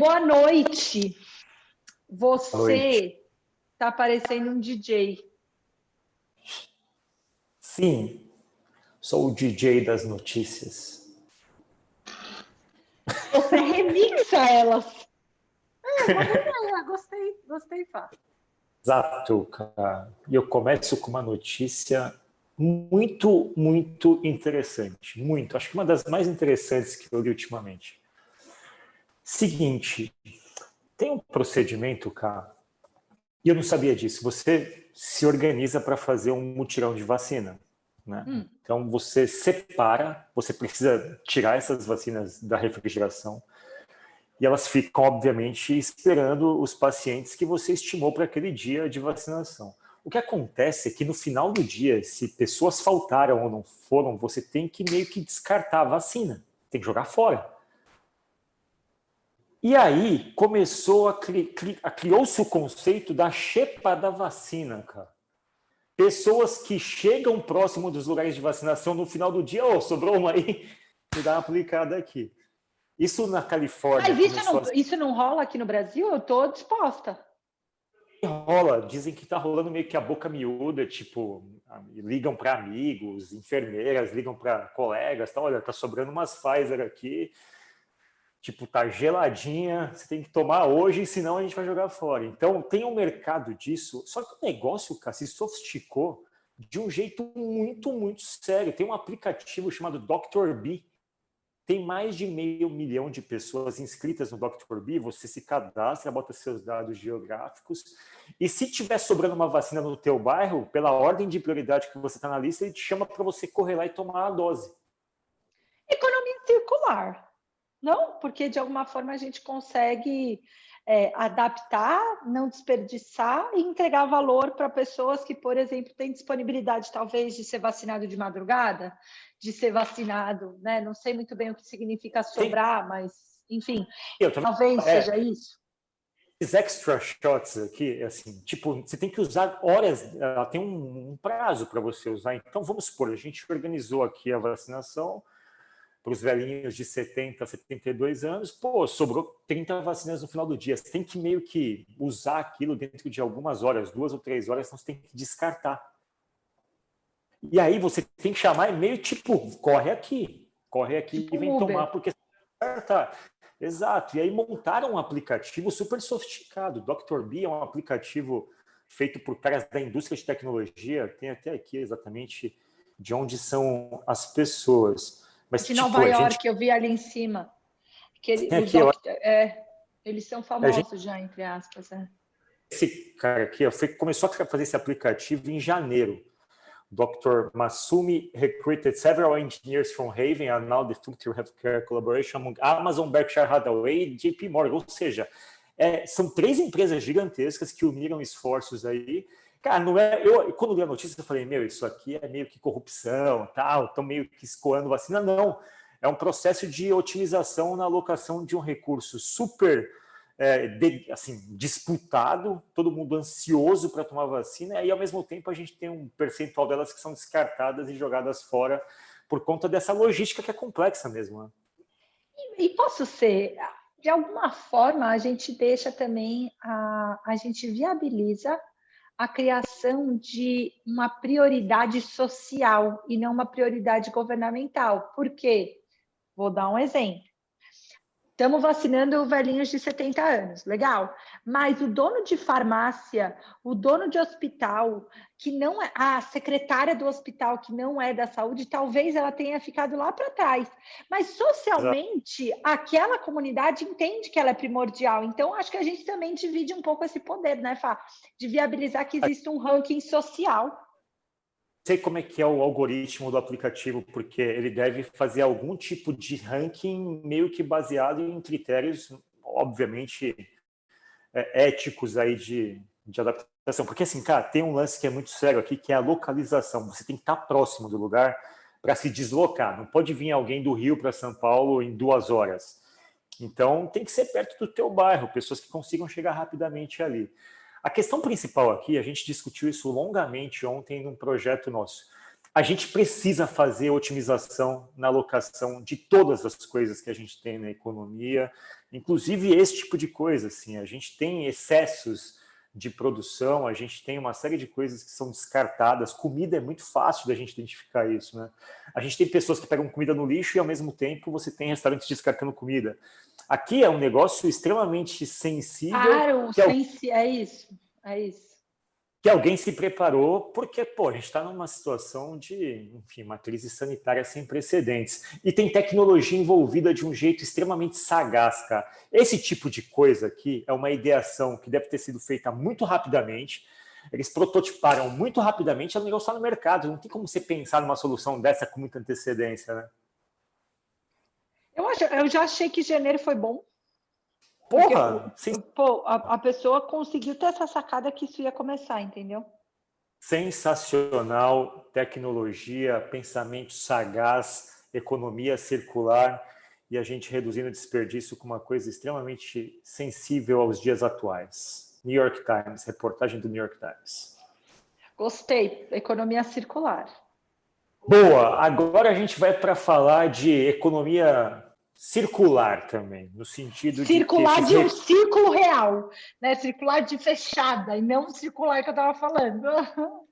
boa noite. Você está parecendo um DJ. Sim, sou o DJ das notícias. Você remixa elas. É, gostei, gostei, Fá. Exato, cara. E eu começo com uma notícia muito, muito interessante. Muito. Acho que uma das mais interessantes que eu li ultimamente. Seguinte, tem um procedimento, cara, e eu não sabia disso. Você se organiza para fazer um mutirão de vacina. Né? Hum. Então você separa, você precisa tirar essas vacinas da refrigeração e elas ficam, obviamente, esperando os pacientes que você estimou para aquele dia de vacinação. O que acontece é que no final do dia, se pessoas faltaram ou não foram, você tem que meio que descartar a vacina, tem que jogar fora. E aí começou a, cri, a criou-se o conceito da chepa da vacina, cara. Pessoas que chegam próximo dos lugares de vacinação no final do dia, oh, sobrou uma aí, me dá uma aplicada aqui. Isso na Califórnia. Mas isso não, a... isso não rola aqui no Brasil? Eu estou disposta. Rola, dizem que está rolando meio que a boca miúda, tipo, ligam para amigos, enfermeiras, ligam para colegas, tá, olha, tá sobrando umas Pfizer aqui, tipo, tá geladinha, você tem que tomar hoje, senão a gente vai jogar fora. Então, tem um mercado disso, só que o negócio, cara, se sofisticou de um jeito muito, muito sério. Tem um aplicativo chamado Dr. B, tem mais de meio milhão de pessoas inscritas no Dr. B, você se cadastra, bota seus dados geográficos, e se tiver sobrando uma vacina no teu bairro, pela ordem de prioridade que você está na lista, ele te chama para você correr lá e tomar a dose. Economia circular, não? Porque de alguma forma a gente consegue é, adaptar, não desperdiçar e entregar valor para pessoas que, por exemplo, têm disponibilidade talvez de ser vacinado de madrugada, de ser vacinado, né? Não sei muito bem o que significa sobrar, Sim. mas enfim, talvez é, seja isso. Esses extra shots aqui, assim, tipo, você tem que usar horas, ela tem um prazo para você usar. Então, vamos supor, a gente organizou aqui a vacinação para os velhinhos de 70 a 72 anos, pô, sobrou 30 vacinas no final do dia. Você tem que meio que usar aquilo dentro de algumas horas, duas ou três horas, senão você tem que descartar. E aí você tem que chamar e meio tipo, corre aqui, corre aqui tipo e vem Uber. tomar, porque tá. Exato. E aí montaram um aplicativo super sofisticado. Dr. B é um aplicativo feito por caras da indústria de tecnologia. Tem até aqui exatamente de onde são as pessoas. Mas, de tipo, Nova York, gente... eu vi ali em cima. Que ele, aqui, doc... eu... é, eles são famosos gente... já, entre aspas. É. Esse cara aqui ó, foi, começou a fazer esse aplicativo em janeiro. Dr. Masumi recruited several engineers from Haven, and now the Future Healthcare Collaboration among Amazon, Berkshire Hathaway e JP Morgan. Ou seja, é, são três empresas gigantescas que uniram esforços aí. Cara, não é. Eu, quando li a notícia, eu falei, meu, isso aqui é meio que corrupção, tal, estão meio que escoando vacina. Não. É um processo de otimização na alocação de um recurso super é, de, assim, disputado, todo mundo ansioso para tomar vacina, e ao mesmo tempo a gente tem um percentual delas que são descartadas e jogadas fora por conta dessa logística que é complexa mesmo. Né? E, e, posso ser, de alguma forma, a gente deixa também, a, a gente viabiliza a criação de uma prioridade social e não uma prioridade governamental. Por quê? Vou dar um exemplo. Estamos vacinando velhinhos de 70 anos, legal. Mas o dono de farmácia, o dono de hospital, que não é a secretária do hospital que não é da saúde, talvez ela tenha ficado lá para trás. Mas socialmente, Exato. aquela comunidade entende que ela é primordial. Então, acho que a gente também divide um pouco esse poder, né, Fá? De viabilizar que exista um ranking social sei como é que é o algoritmo do aplicativo, porque ele deve fazer algum tipo de ranking meio que baseado em critérios, obviamente, é, éticos aí de, de adaptação. Porque, assim, cara, tem um lance que é muito sério aqui, que é a localização. Você tem que estar próximo do lugar para se deslocar. Não pode vir alguém do Rio para São Paulo em duas horas. Então, tem que ser perto do teu bairro, pessoas que consigam chegar rapidamente ali. A questão principal aqui, a gente discutiu isso longamente ontem num projeto nosso. a gente precisa fazer otimização na alocação de todas as coisas que a gente tem na economia, inclusive esse tipo de coisa. Assim, a gente tem excessos de produção, a gente tem uma série de coisas que são descartadas. Comida é muito fácil da gente identificar isso, né? A gente tem pessoas que pegam comida no lixo e ao mesmo tempo você tem restaurantes descartando comida. Aqui é um negócio extremamente sensível. Claro, é, é isso, é isso que alguém se preparou, porque pô, a gente está numa situação de, enfim, uma crise sanitária sem precedentes. E tem tecnologia envolvida de um jeito extremamente sagaz, cara. Esse tipo de coisa aqui é uma ideação que deve ter sido feita muito rapidamente. Eles prototiparam muito rapidamente, é um negócio no mercado. Não tem como você pensar numa solução dessa com muita antecedência, né? Eu, acho, eu já achei que janeiro foi bom. Porra! Porque, pô, a, a, pessoa conseguiu ter essa sacada que isso ia começar, entendeu? Sensacional, tecnologia, pensamento sagaz, economia circular e a gente reduzindo o desperdício com uma coisa extremamente sensível aos dias atuais. New York Times, reportagem do New York Times. Gostei, economia circular. Boa, agora a gente vai para falar de economia circular também, no sentido circular de. Circular de um círculo real, né? Circular de fechada, e não circular que eu estava falando.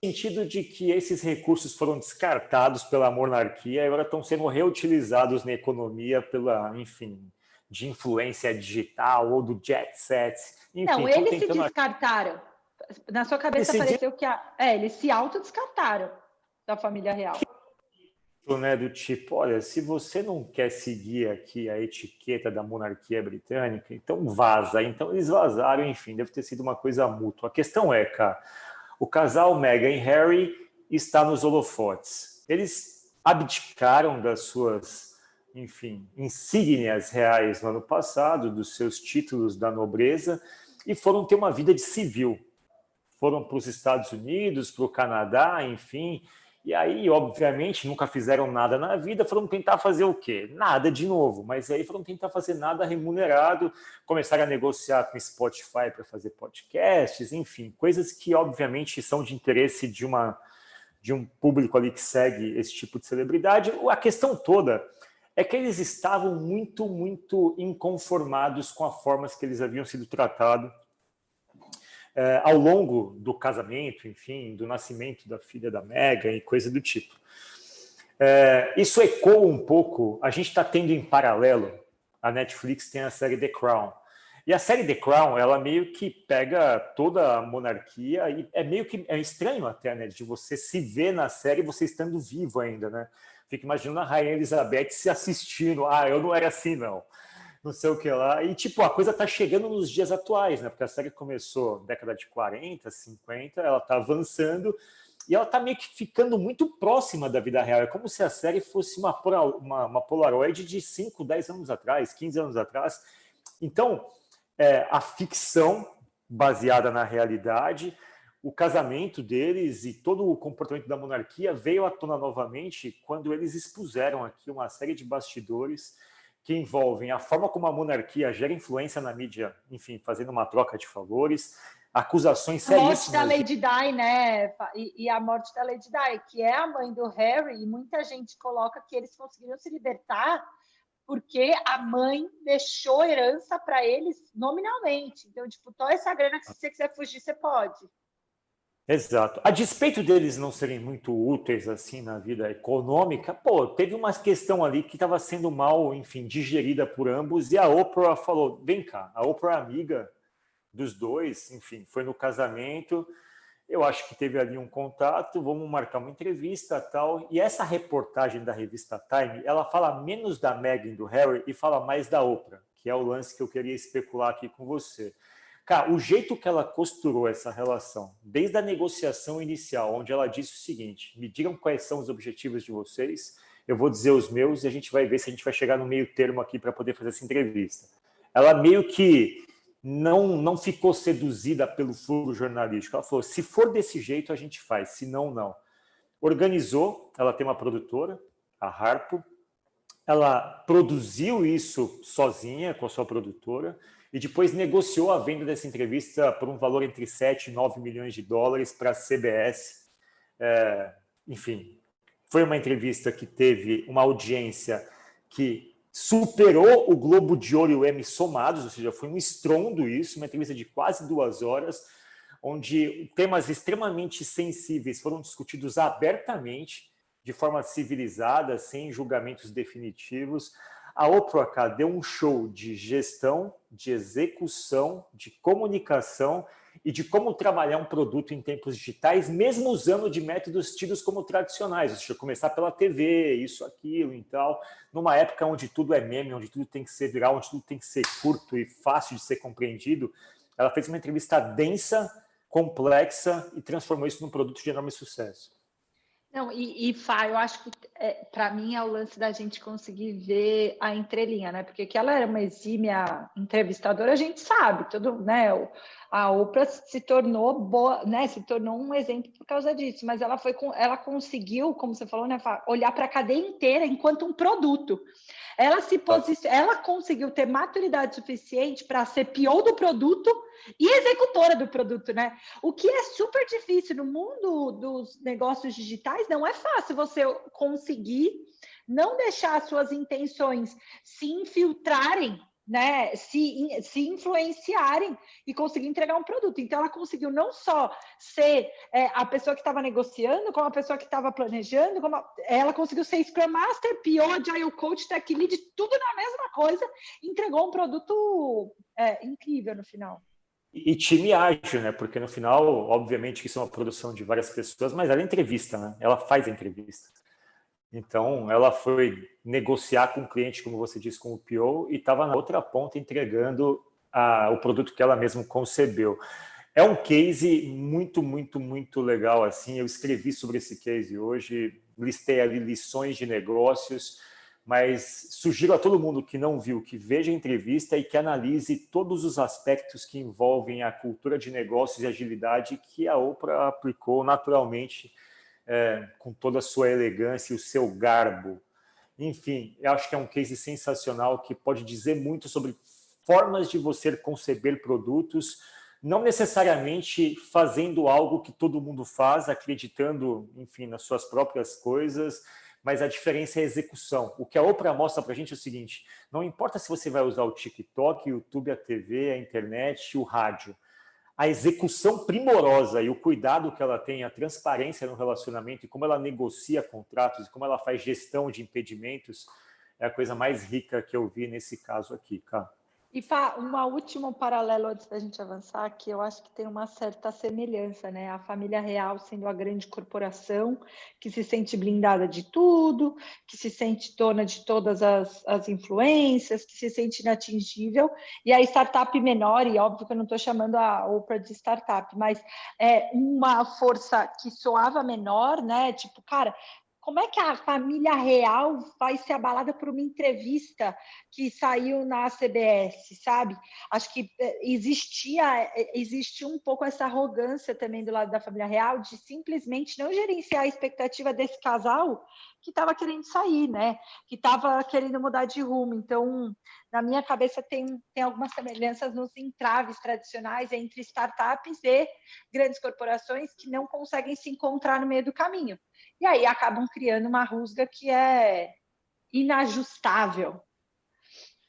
No sentido de que esses recursos foram descartados pela monarquia e agora estão sendo reutilizados na economia pela, enfim, de influência digital ou do jet set. Enfim, não, eles tentando... se descartaram. Na sua cabeça Esse pareceu que a... é, eles se autodescartaram da família real né, do tipo, olha, se você não quer seguir aqui a etiqueta da monarquia britânica, então vaza. Então eles vazaram, enfim, deve ter sido uma coisa mútua. A questão é, cara, o casal Meghan e Harry está nos holofotes. Eles abdicaram das suas, enfim, insígnias reais no ano passado, dos seus títulos da nobreza e foram ter uma vida de civil. Foram para os Estados Unidos, para o Canadá, enfim, e aí, obviamente, nunca fizeram nada na vida, foram tentar fazer o quê? Nada de novo, mas aí foram tentar fazer nada remunerado, começaram a negociar com Spotify para fazer podcasts, enfim, coisas que obviamente são de interesse de uma de um público ali que segue esse tipo de celebridade. A questão toda é que eles estavam muito, muito inconformados com a forma que eles haviam sido tratados é, ao longo do casamento, enfim, do nascimento da filha da Megan e coisa do tipo. É, isso ecoa um pouco, a gente está tendo em paralelo, a Netflix tem a série The Crown. E a série The Crown, ela meio que pega toda a monarquia e é meio que é estranho até, né, de você se ver na série você estando vivo ainda, né? Fica imaginando a Rainha Elizabeth se assistindo, ah, eu não era assim, não não sei o que lá. E, tipo, a coisa tá chegando nos dias atuais, né? Porque a série começou década de 40, 50, ela tá avançando e ela tá meio que ficando muito próxima da vida real. É como se a série fosse uma, uma, uma Polaroid de 5, 10 anos atrás, 15 anos atrás. Então, é, a ficção baseada na realidade, o casamento deles e todo o comportamento da monarquia veio à tona novamente quando eles expuseram aqui uma série de bastidores que envolvem a forma como a monarquia gera influência na mídia, enfim, fazendo uma troca de favores, acusações seríssimas. A morte da Lady Di, né? E, e, a morte da Lady Di, que é a mãe do Harry, e muita gente coloca que eles conseguiram se libertar porque a mãe deixou herança para eles nominalmente. Então, tipo, toda essa grana que se você quiser fugir, você pode. Exato. A despeito deles não serem muito úteis assim na vida econômica, pô, teve uma questão ali que estava sendo mal, enfim, digerida por ambos e a Oprah falou: "Vem cá". A Oprah é amiga dos dois, enfim, foi no casamento. Eu acho que teve ali um contato, vamos marcar uma entrevista, tal. E essa reportagem da revista Time, ela fala menos da Meghan do Harry e fala mais da Oprah, que é o lance que eu queria especular aqui com você. Cara, o jeito que ela costurou essa relação, desde a negociação inicial, onde ela disse o seguinte: me digam quais são os objetivos de vocês, eu vou dizer os meus e a gente vai ver se a gente vai chegar no meio termo aqui para poder fazer essa entrevista. Ela meio que não, não ficou seduzida pelo furo jornalístico. Ela falou: se for desse jeito, a gente faz, se não, não. Organizou, ela tem uma produtora, a Harpo, ela produziu isso sozinha com a sua produtora e depois negociou a venda dessa entrevista por um valor entre 7 e 9 milhões de dólares para a CBS. É, enfim, foi uma entrevista que teve uma audiência que superou o Globo de Ouro e o Emmy somados, ou seja, foi um estrondo isso, uma entrevista de quase duas horas, onde temas extremamente sensíveis foram discutidos abertamente, de forma civilizada, sem julgamentos definitivos. A Oprah deu um show de gestão, de execução, de comunicação e de como trabalhar um produto em tempos digitais, mesmo usando de métodos tidos como tradicionais, ou começar pela TV, isso, aquilo e tal, numa época onde tudo é meme, onde tudo tem que ser viral, onde tudo tem que ser curto e fácil de ser compreendido. Ela fez uma entrevista densa, complexa e transformou isso num produto de enorme sucesso. Não, e, e Fá, eu acho que é, para mim é o lance da gente conseguir ver a entrelinha, né? Porque que ela era uma exímia entrevistadora, a gente sabe, tudo, né? A Oprah se tornou boa, né? Se tornou um exemplo por causa disso, mas ela foi com, ela conseguiu, como você falou, né, olhar para a cadeia inteira enquanto um produto. Ela se posic... ela conseguiu ter maturidade suficiente para ser pior do produto e executora do produto, né? O que é super difícil no mundo dos negócios digitais, não é fácil você conseguir não deixar suas intenções se infiltrarem né, se, se influenciarem e conseguir entregar um produto. Então, ela conseguiu não só ser é, a pessoa que estava negociando, como a pessoa que estava planejando, como a, ela conseguiu ser Scrum Master, PO, Agile Coach, Tech Lead, tudo na mesma coisa, entregou um produto é, incrível no final. E time ágil, né? Porque no final, obviamente, que isso é uma produção de várias pessoas, mas ela entrevista, né? Ela faz a entrevista. Então, ela foi negociar com o cliente, como você disse, com o PO, e estava na outra ponta entregando a, o produto que ela mesma concebeu. É um case muito, muito, muito legal. Assim, eu escrevi sobre esse case hoje, listei ali lições de negócios, mas sugiro a todo mundo que não viu que veja a entrevista e que analise todos os aspectos que envolvem a cultura de negócios e agilidade que a Oprah aplicou naturalmente é, com toda a sua elegância e o seu garbo. Enfim, eu acho que é um case sensacional que pode dizer muito sobre formas de você conceber produtos, não necessariamente fazendo algo que todo mundo faz, acreditando, enfim, nas suas próprias coisas, mas a diferença é a execução. O que a Oprah mostra para a gente é o seguinte: não importa se você vai usar o TikTok, o YouTube, a TV, a internet, o rádio a execução primorosa e o cuidado que ela tem, a transparência no relacionamento e como ela negocia contratos e como ela faz gestão de impedimentos é a coisa mais rica que eu vi nesse caso aqui, cara. E uma última paralelo antes da gente avançar, que eu acho que tem uma certa semelhança, né? A família real sendo a grande corporação que se sente blindada de tudo, que se sente dona de todas as, as influências, que se sente inatingível, e a startup menor, e óbvio que eu não estou chamando a Oprah de startup, mas é uma força que soava menor, né? Tipo, cara, como é que a família real vai ser abalada por uma entrevista que saiu na CBS, sabe? Acho que é, existia, é, existia um pouco essa arrogância também do lado da família real de simplesmente não gerenciar a expectativa desse casal que estava querendo sair, né? Que estava querendo mudar de rumo. Então, na minha cabeça tem, tem algumas semelhanças nos entraves tradicionais entre startups e grandes corporações que não conseguem se encontrar no meio do caminho. E aí acabam criando uma rusga que é inajustável.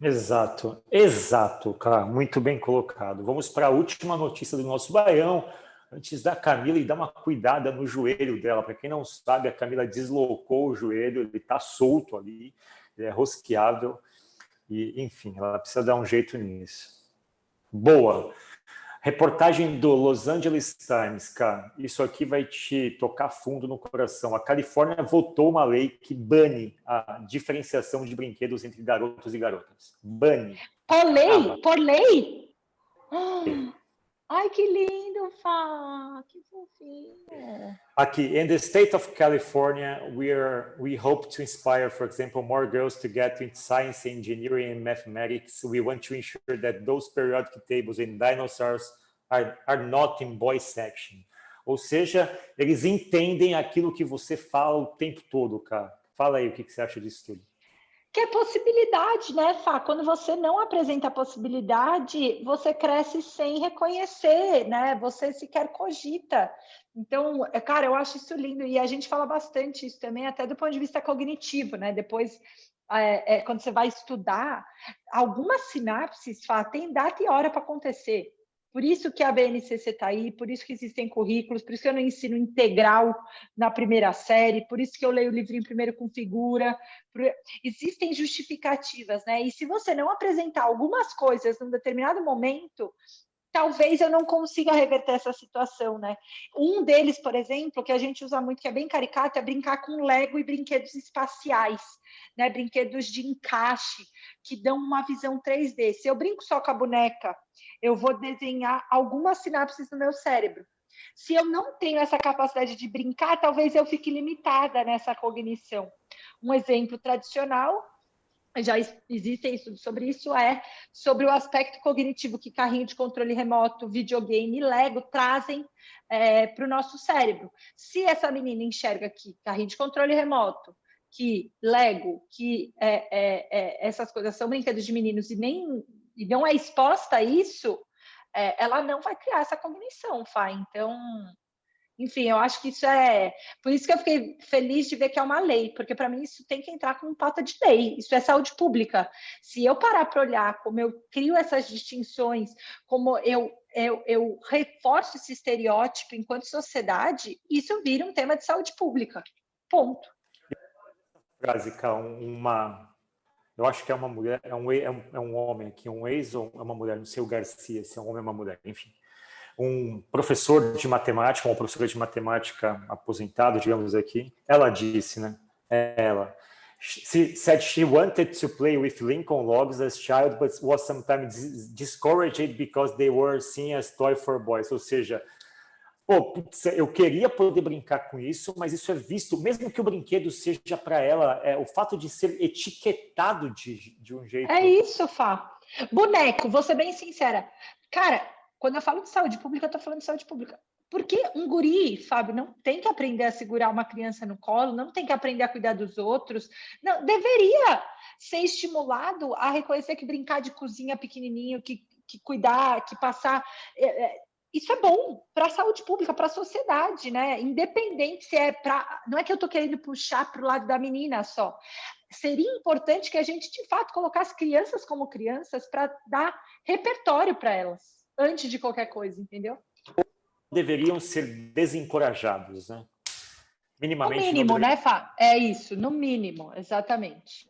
Exato, exato, cara, muito bem colocado. Vamos para a última notícia do nosso baião. Antes da Camila e dar uma cuidada no joelho dela. Para quem não sabe, a Camila deslocou o joelho, ele está solto ali, ele é rosqueável. E, enfim, ela precisa dar um jeito nisso. Boa. Reportagem do Los Angeles Times, cara. Isso aqui vai te tocar fundo no coração. A Califórnia votou uma lei que bane a diferenciação de brinquedos entre garotos e garotas. Bane. Por lei? Ah, por lei? Ai, que lindo, Fá! Que fofinho! Aqui, in the state of California, we are we hope to inspire, for example, more girls to get into science, engineering, and mathematics. We want to ensure that those periodic tables and dinosaurs are, are not in boys section. Ou seja, eles entendem aquilo que você fala o tempo todo, cara. Fala aí o que, que você acha disso tudo. Que é possibilidade, né, Fá? Quando você não apresenta a possibilidade, você cresce sem reconhecer, né? Você sequer cogita. Então, é, cara, eu acho isso lindo. E a gente fala bastante isso também, até do ponto de vista cognitivo, né? Depois, é, é, quando você vai estudar, algumas sinapses, Fá, tem data e hora para acontecer. Por isso que a BNCC está aí, por isso que existem currículos, por isso que eu não ensino integral na primeira série, por isso que eu leio o livrinho primeiro com figura. Por... Existem justificativas, né? E se você não apresentar algumas coisas num determinado momento, talvez eu não consiga reverter essa situação, né? Um deles, por exemplo, que a gente usa muito, que é bem caricato, é brincar com Lego e brinquedos espaciais, né? Brinquedos de encaixe, que dão uma visão 3D. Se eu brinco só com a boneca, eu vou desenhar algumas sinapses no meu cérebro. Se eu não tenho essa capacidade de brincar, talvez eu fique limitada nessa cognição. Um exemplo tradicional já existem estudos sobre isso, é sobre o aspecto cognitivo que carrinho de controle remoto, videogame e Lego trazem é, para o nosso cérebro. Se essa menina enxerga que carrinho de controle remoto, que Lego, que é, é, é essas coisas são brinquedos de meninos e nem e não é exposta a isso, é, ela não vai criar essa cognição, Fá. Então, enfim, eu acho que isso é. Por isso que eu fiquei feliz de ver que é uma lei, porque para mim isso tem que entrar como pauta de lei, isso é saúde pública. Se eu parar para olhar como eu crio essas distinções, como eu, eu, eu reforço esse estereótipo enquanto sociedade, isso vira um tema de saúde pública. Ponto. Frase, uma. Eu acho que é uma mulher, é um, é um, é um homem aqui, um ex ou é uma mulher, não sei o Garcia, se é um homem ou uma mulher, enfim um professor de matemática, uma professora de matemática aposentado, digamos aqui, ela disse, né? Ela she said she wanted to play with Lincoln Logs as child, but was sometimes discouraged because they were seen as toy for boys. Ou seja, pô, putz, eu queria poder brincar com isso, mas isso é visto, mesmo que o brinquedo seja para ela, é, o fato de ser etiquetado de, de um jeito. É isso, Fá. Boneco, vou ser bem sincera. Cara, quando eu falo de saúde pública, eu estou falando de saúde pública. Porque um guri, Fábio, não tem que aprender a segurar uma criança no colo, não tem que aprender a cuidar dos outros. Não, deveria ser estimulado a reconhecer que brincar de cozinha pequenininho, que, que cuidar, que passar. É, é, isso é bom para a saúde pública, para a sociedade, né? Independente se é para. Não é que eu estou querendo puxar para o lado da menina só. Seria importante que a gente, de fato, colocasse crianças como crianças para dar repertório para elas antes de qualquer coisa, entendeu? Deveriam ser desencorajados, né? Minimamente. No mínimo, né, Fá? É isso, no mínimo, exatamente.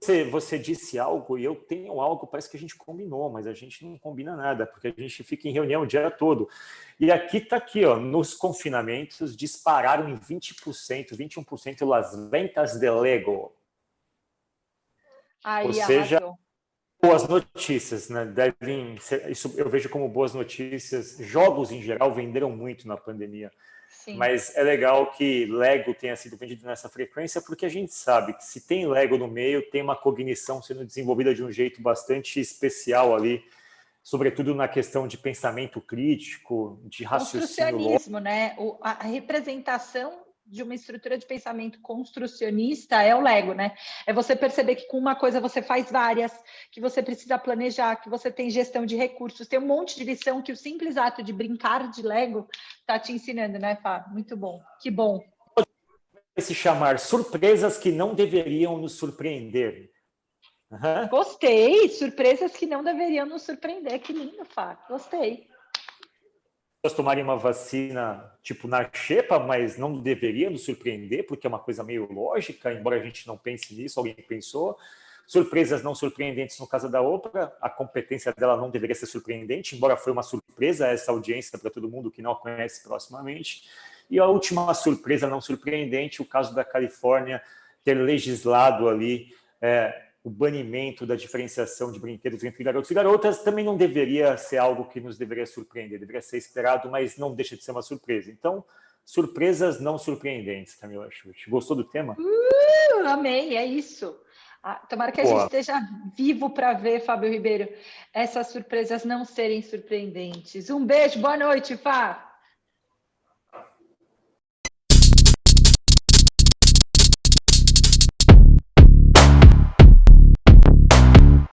Você, você disse algo e eu tenho algo, parece que a gente combinou, mas a gente não combina nada, porque a gente fica em reunião o dia todo. E aqui está aqui, ó, nos confinamentos dispararam em 20%, 21% as ventas de Lego. Aí, Ou seja, arrasou boas notícias, né? Devem ser, isso eu vejo como boas notícias. Jogos em geral venderam muito na pandemia. Sim. Mas é legal que Lego tenha sido vendido nessa frequência, porque a gente sabe que se tem Lego no meio, tem uma cognição sendo desenvolvida de um jeito bastante especial ali, sobretudo na questão de pensamento crítico, de raciocínio. Construcionismo, né? O, a representação de uma estrutura de pensamento construcionista é o Lego, né? É você perceber que com uma coisa você faz várias, que você precisa planejar, que você tem gestão de recursos, tem um monte de lição que o simples ato de brincar de Lego está te ensinando, né, Fá? Muito bom, que bom. Se chamar surpresas que não deveriam nos surpreender. Uhum. Gostei, surpresas que não deveriam nos surpreender. Que lindo, Fá. Gostei tomarem uma vacina tipo na xepa, mas não deveria nos surpreender, porque é uma coisa meio lógica, embora a gente não pense nisso, alguém pensou. Surpresas não surpreendentes no caso da Oprah, a competência dela não deveria ser surpreendente, embora foi uma surpresa essa audiência para todo mundo que não a conhece proximamente. E a última surpresa não surpreendente, o caso da Califórnia ter legislado ali é, o banimento da diferenciação de brinquedos entre garotos e garotas também não deveria ser algo que nos deveria surpreender, deveria ser esperado, mas não deixa de ser uma surpresa. Então, surpresas não surpreendentes, Camila. Gostou do tema? Uh, amei, é isso. Ah, tomara que a Boa. gente esteja vivo para ver, Fábio Ribeiro, essas surpresas não serem surpreendentes. Um beijo, boa noite, Fá.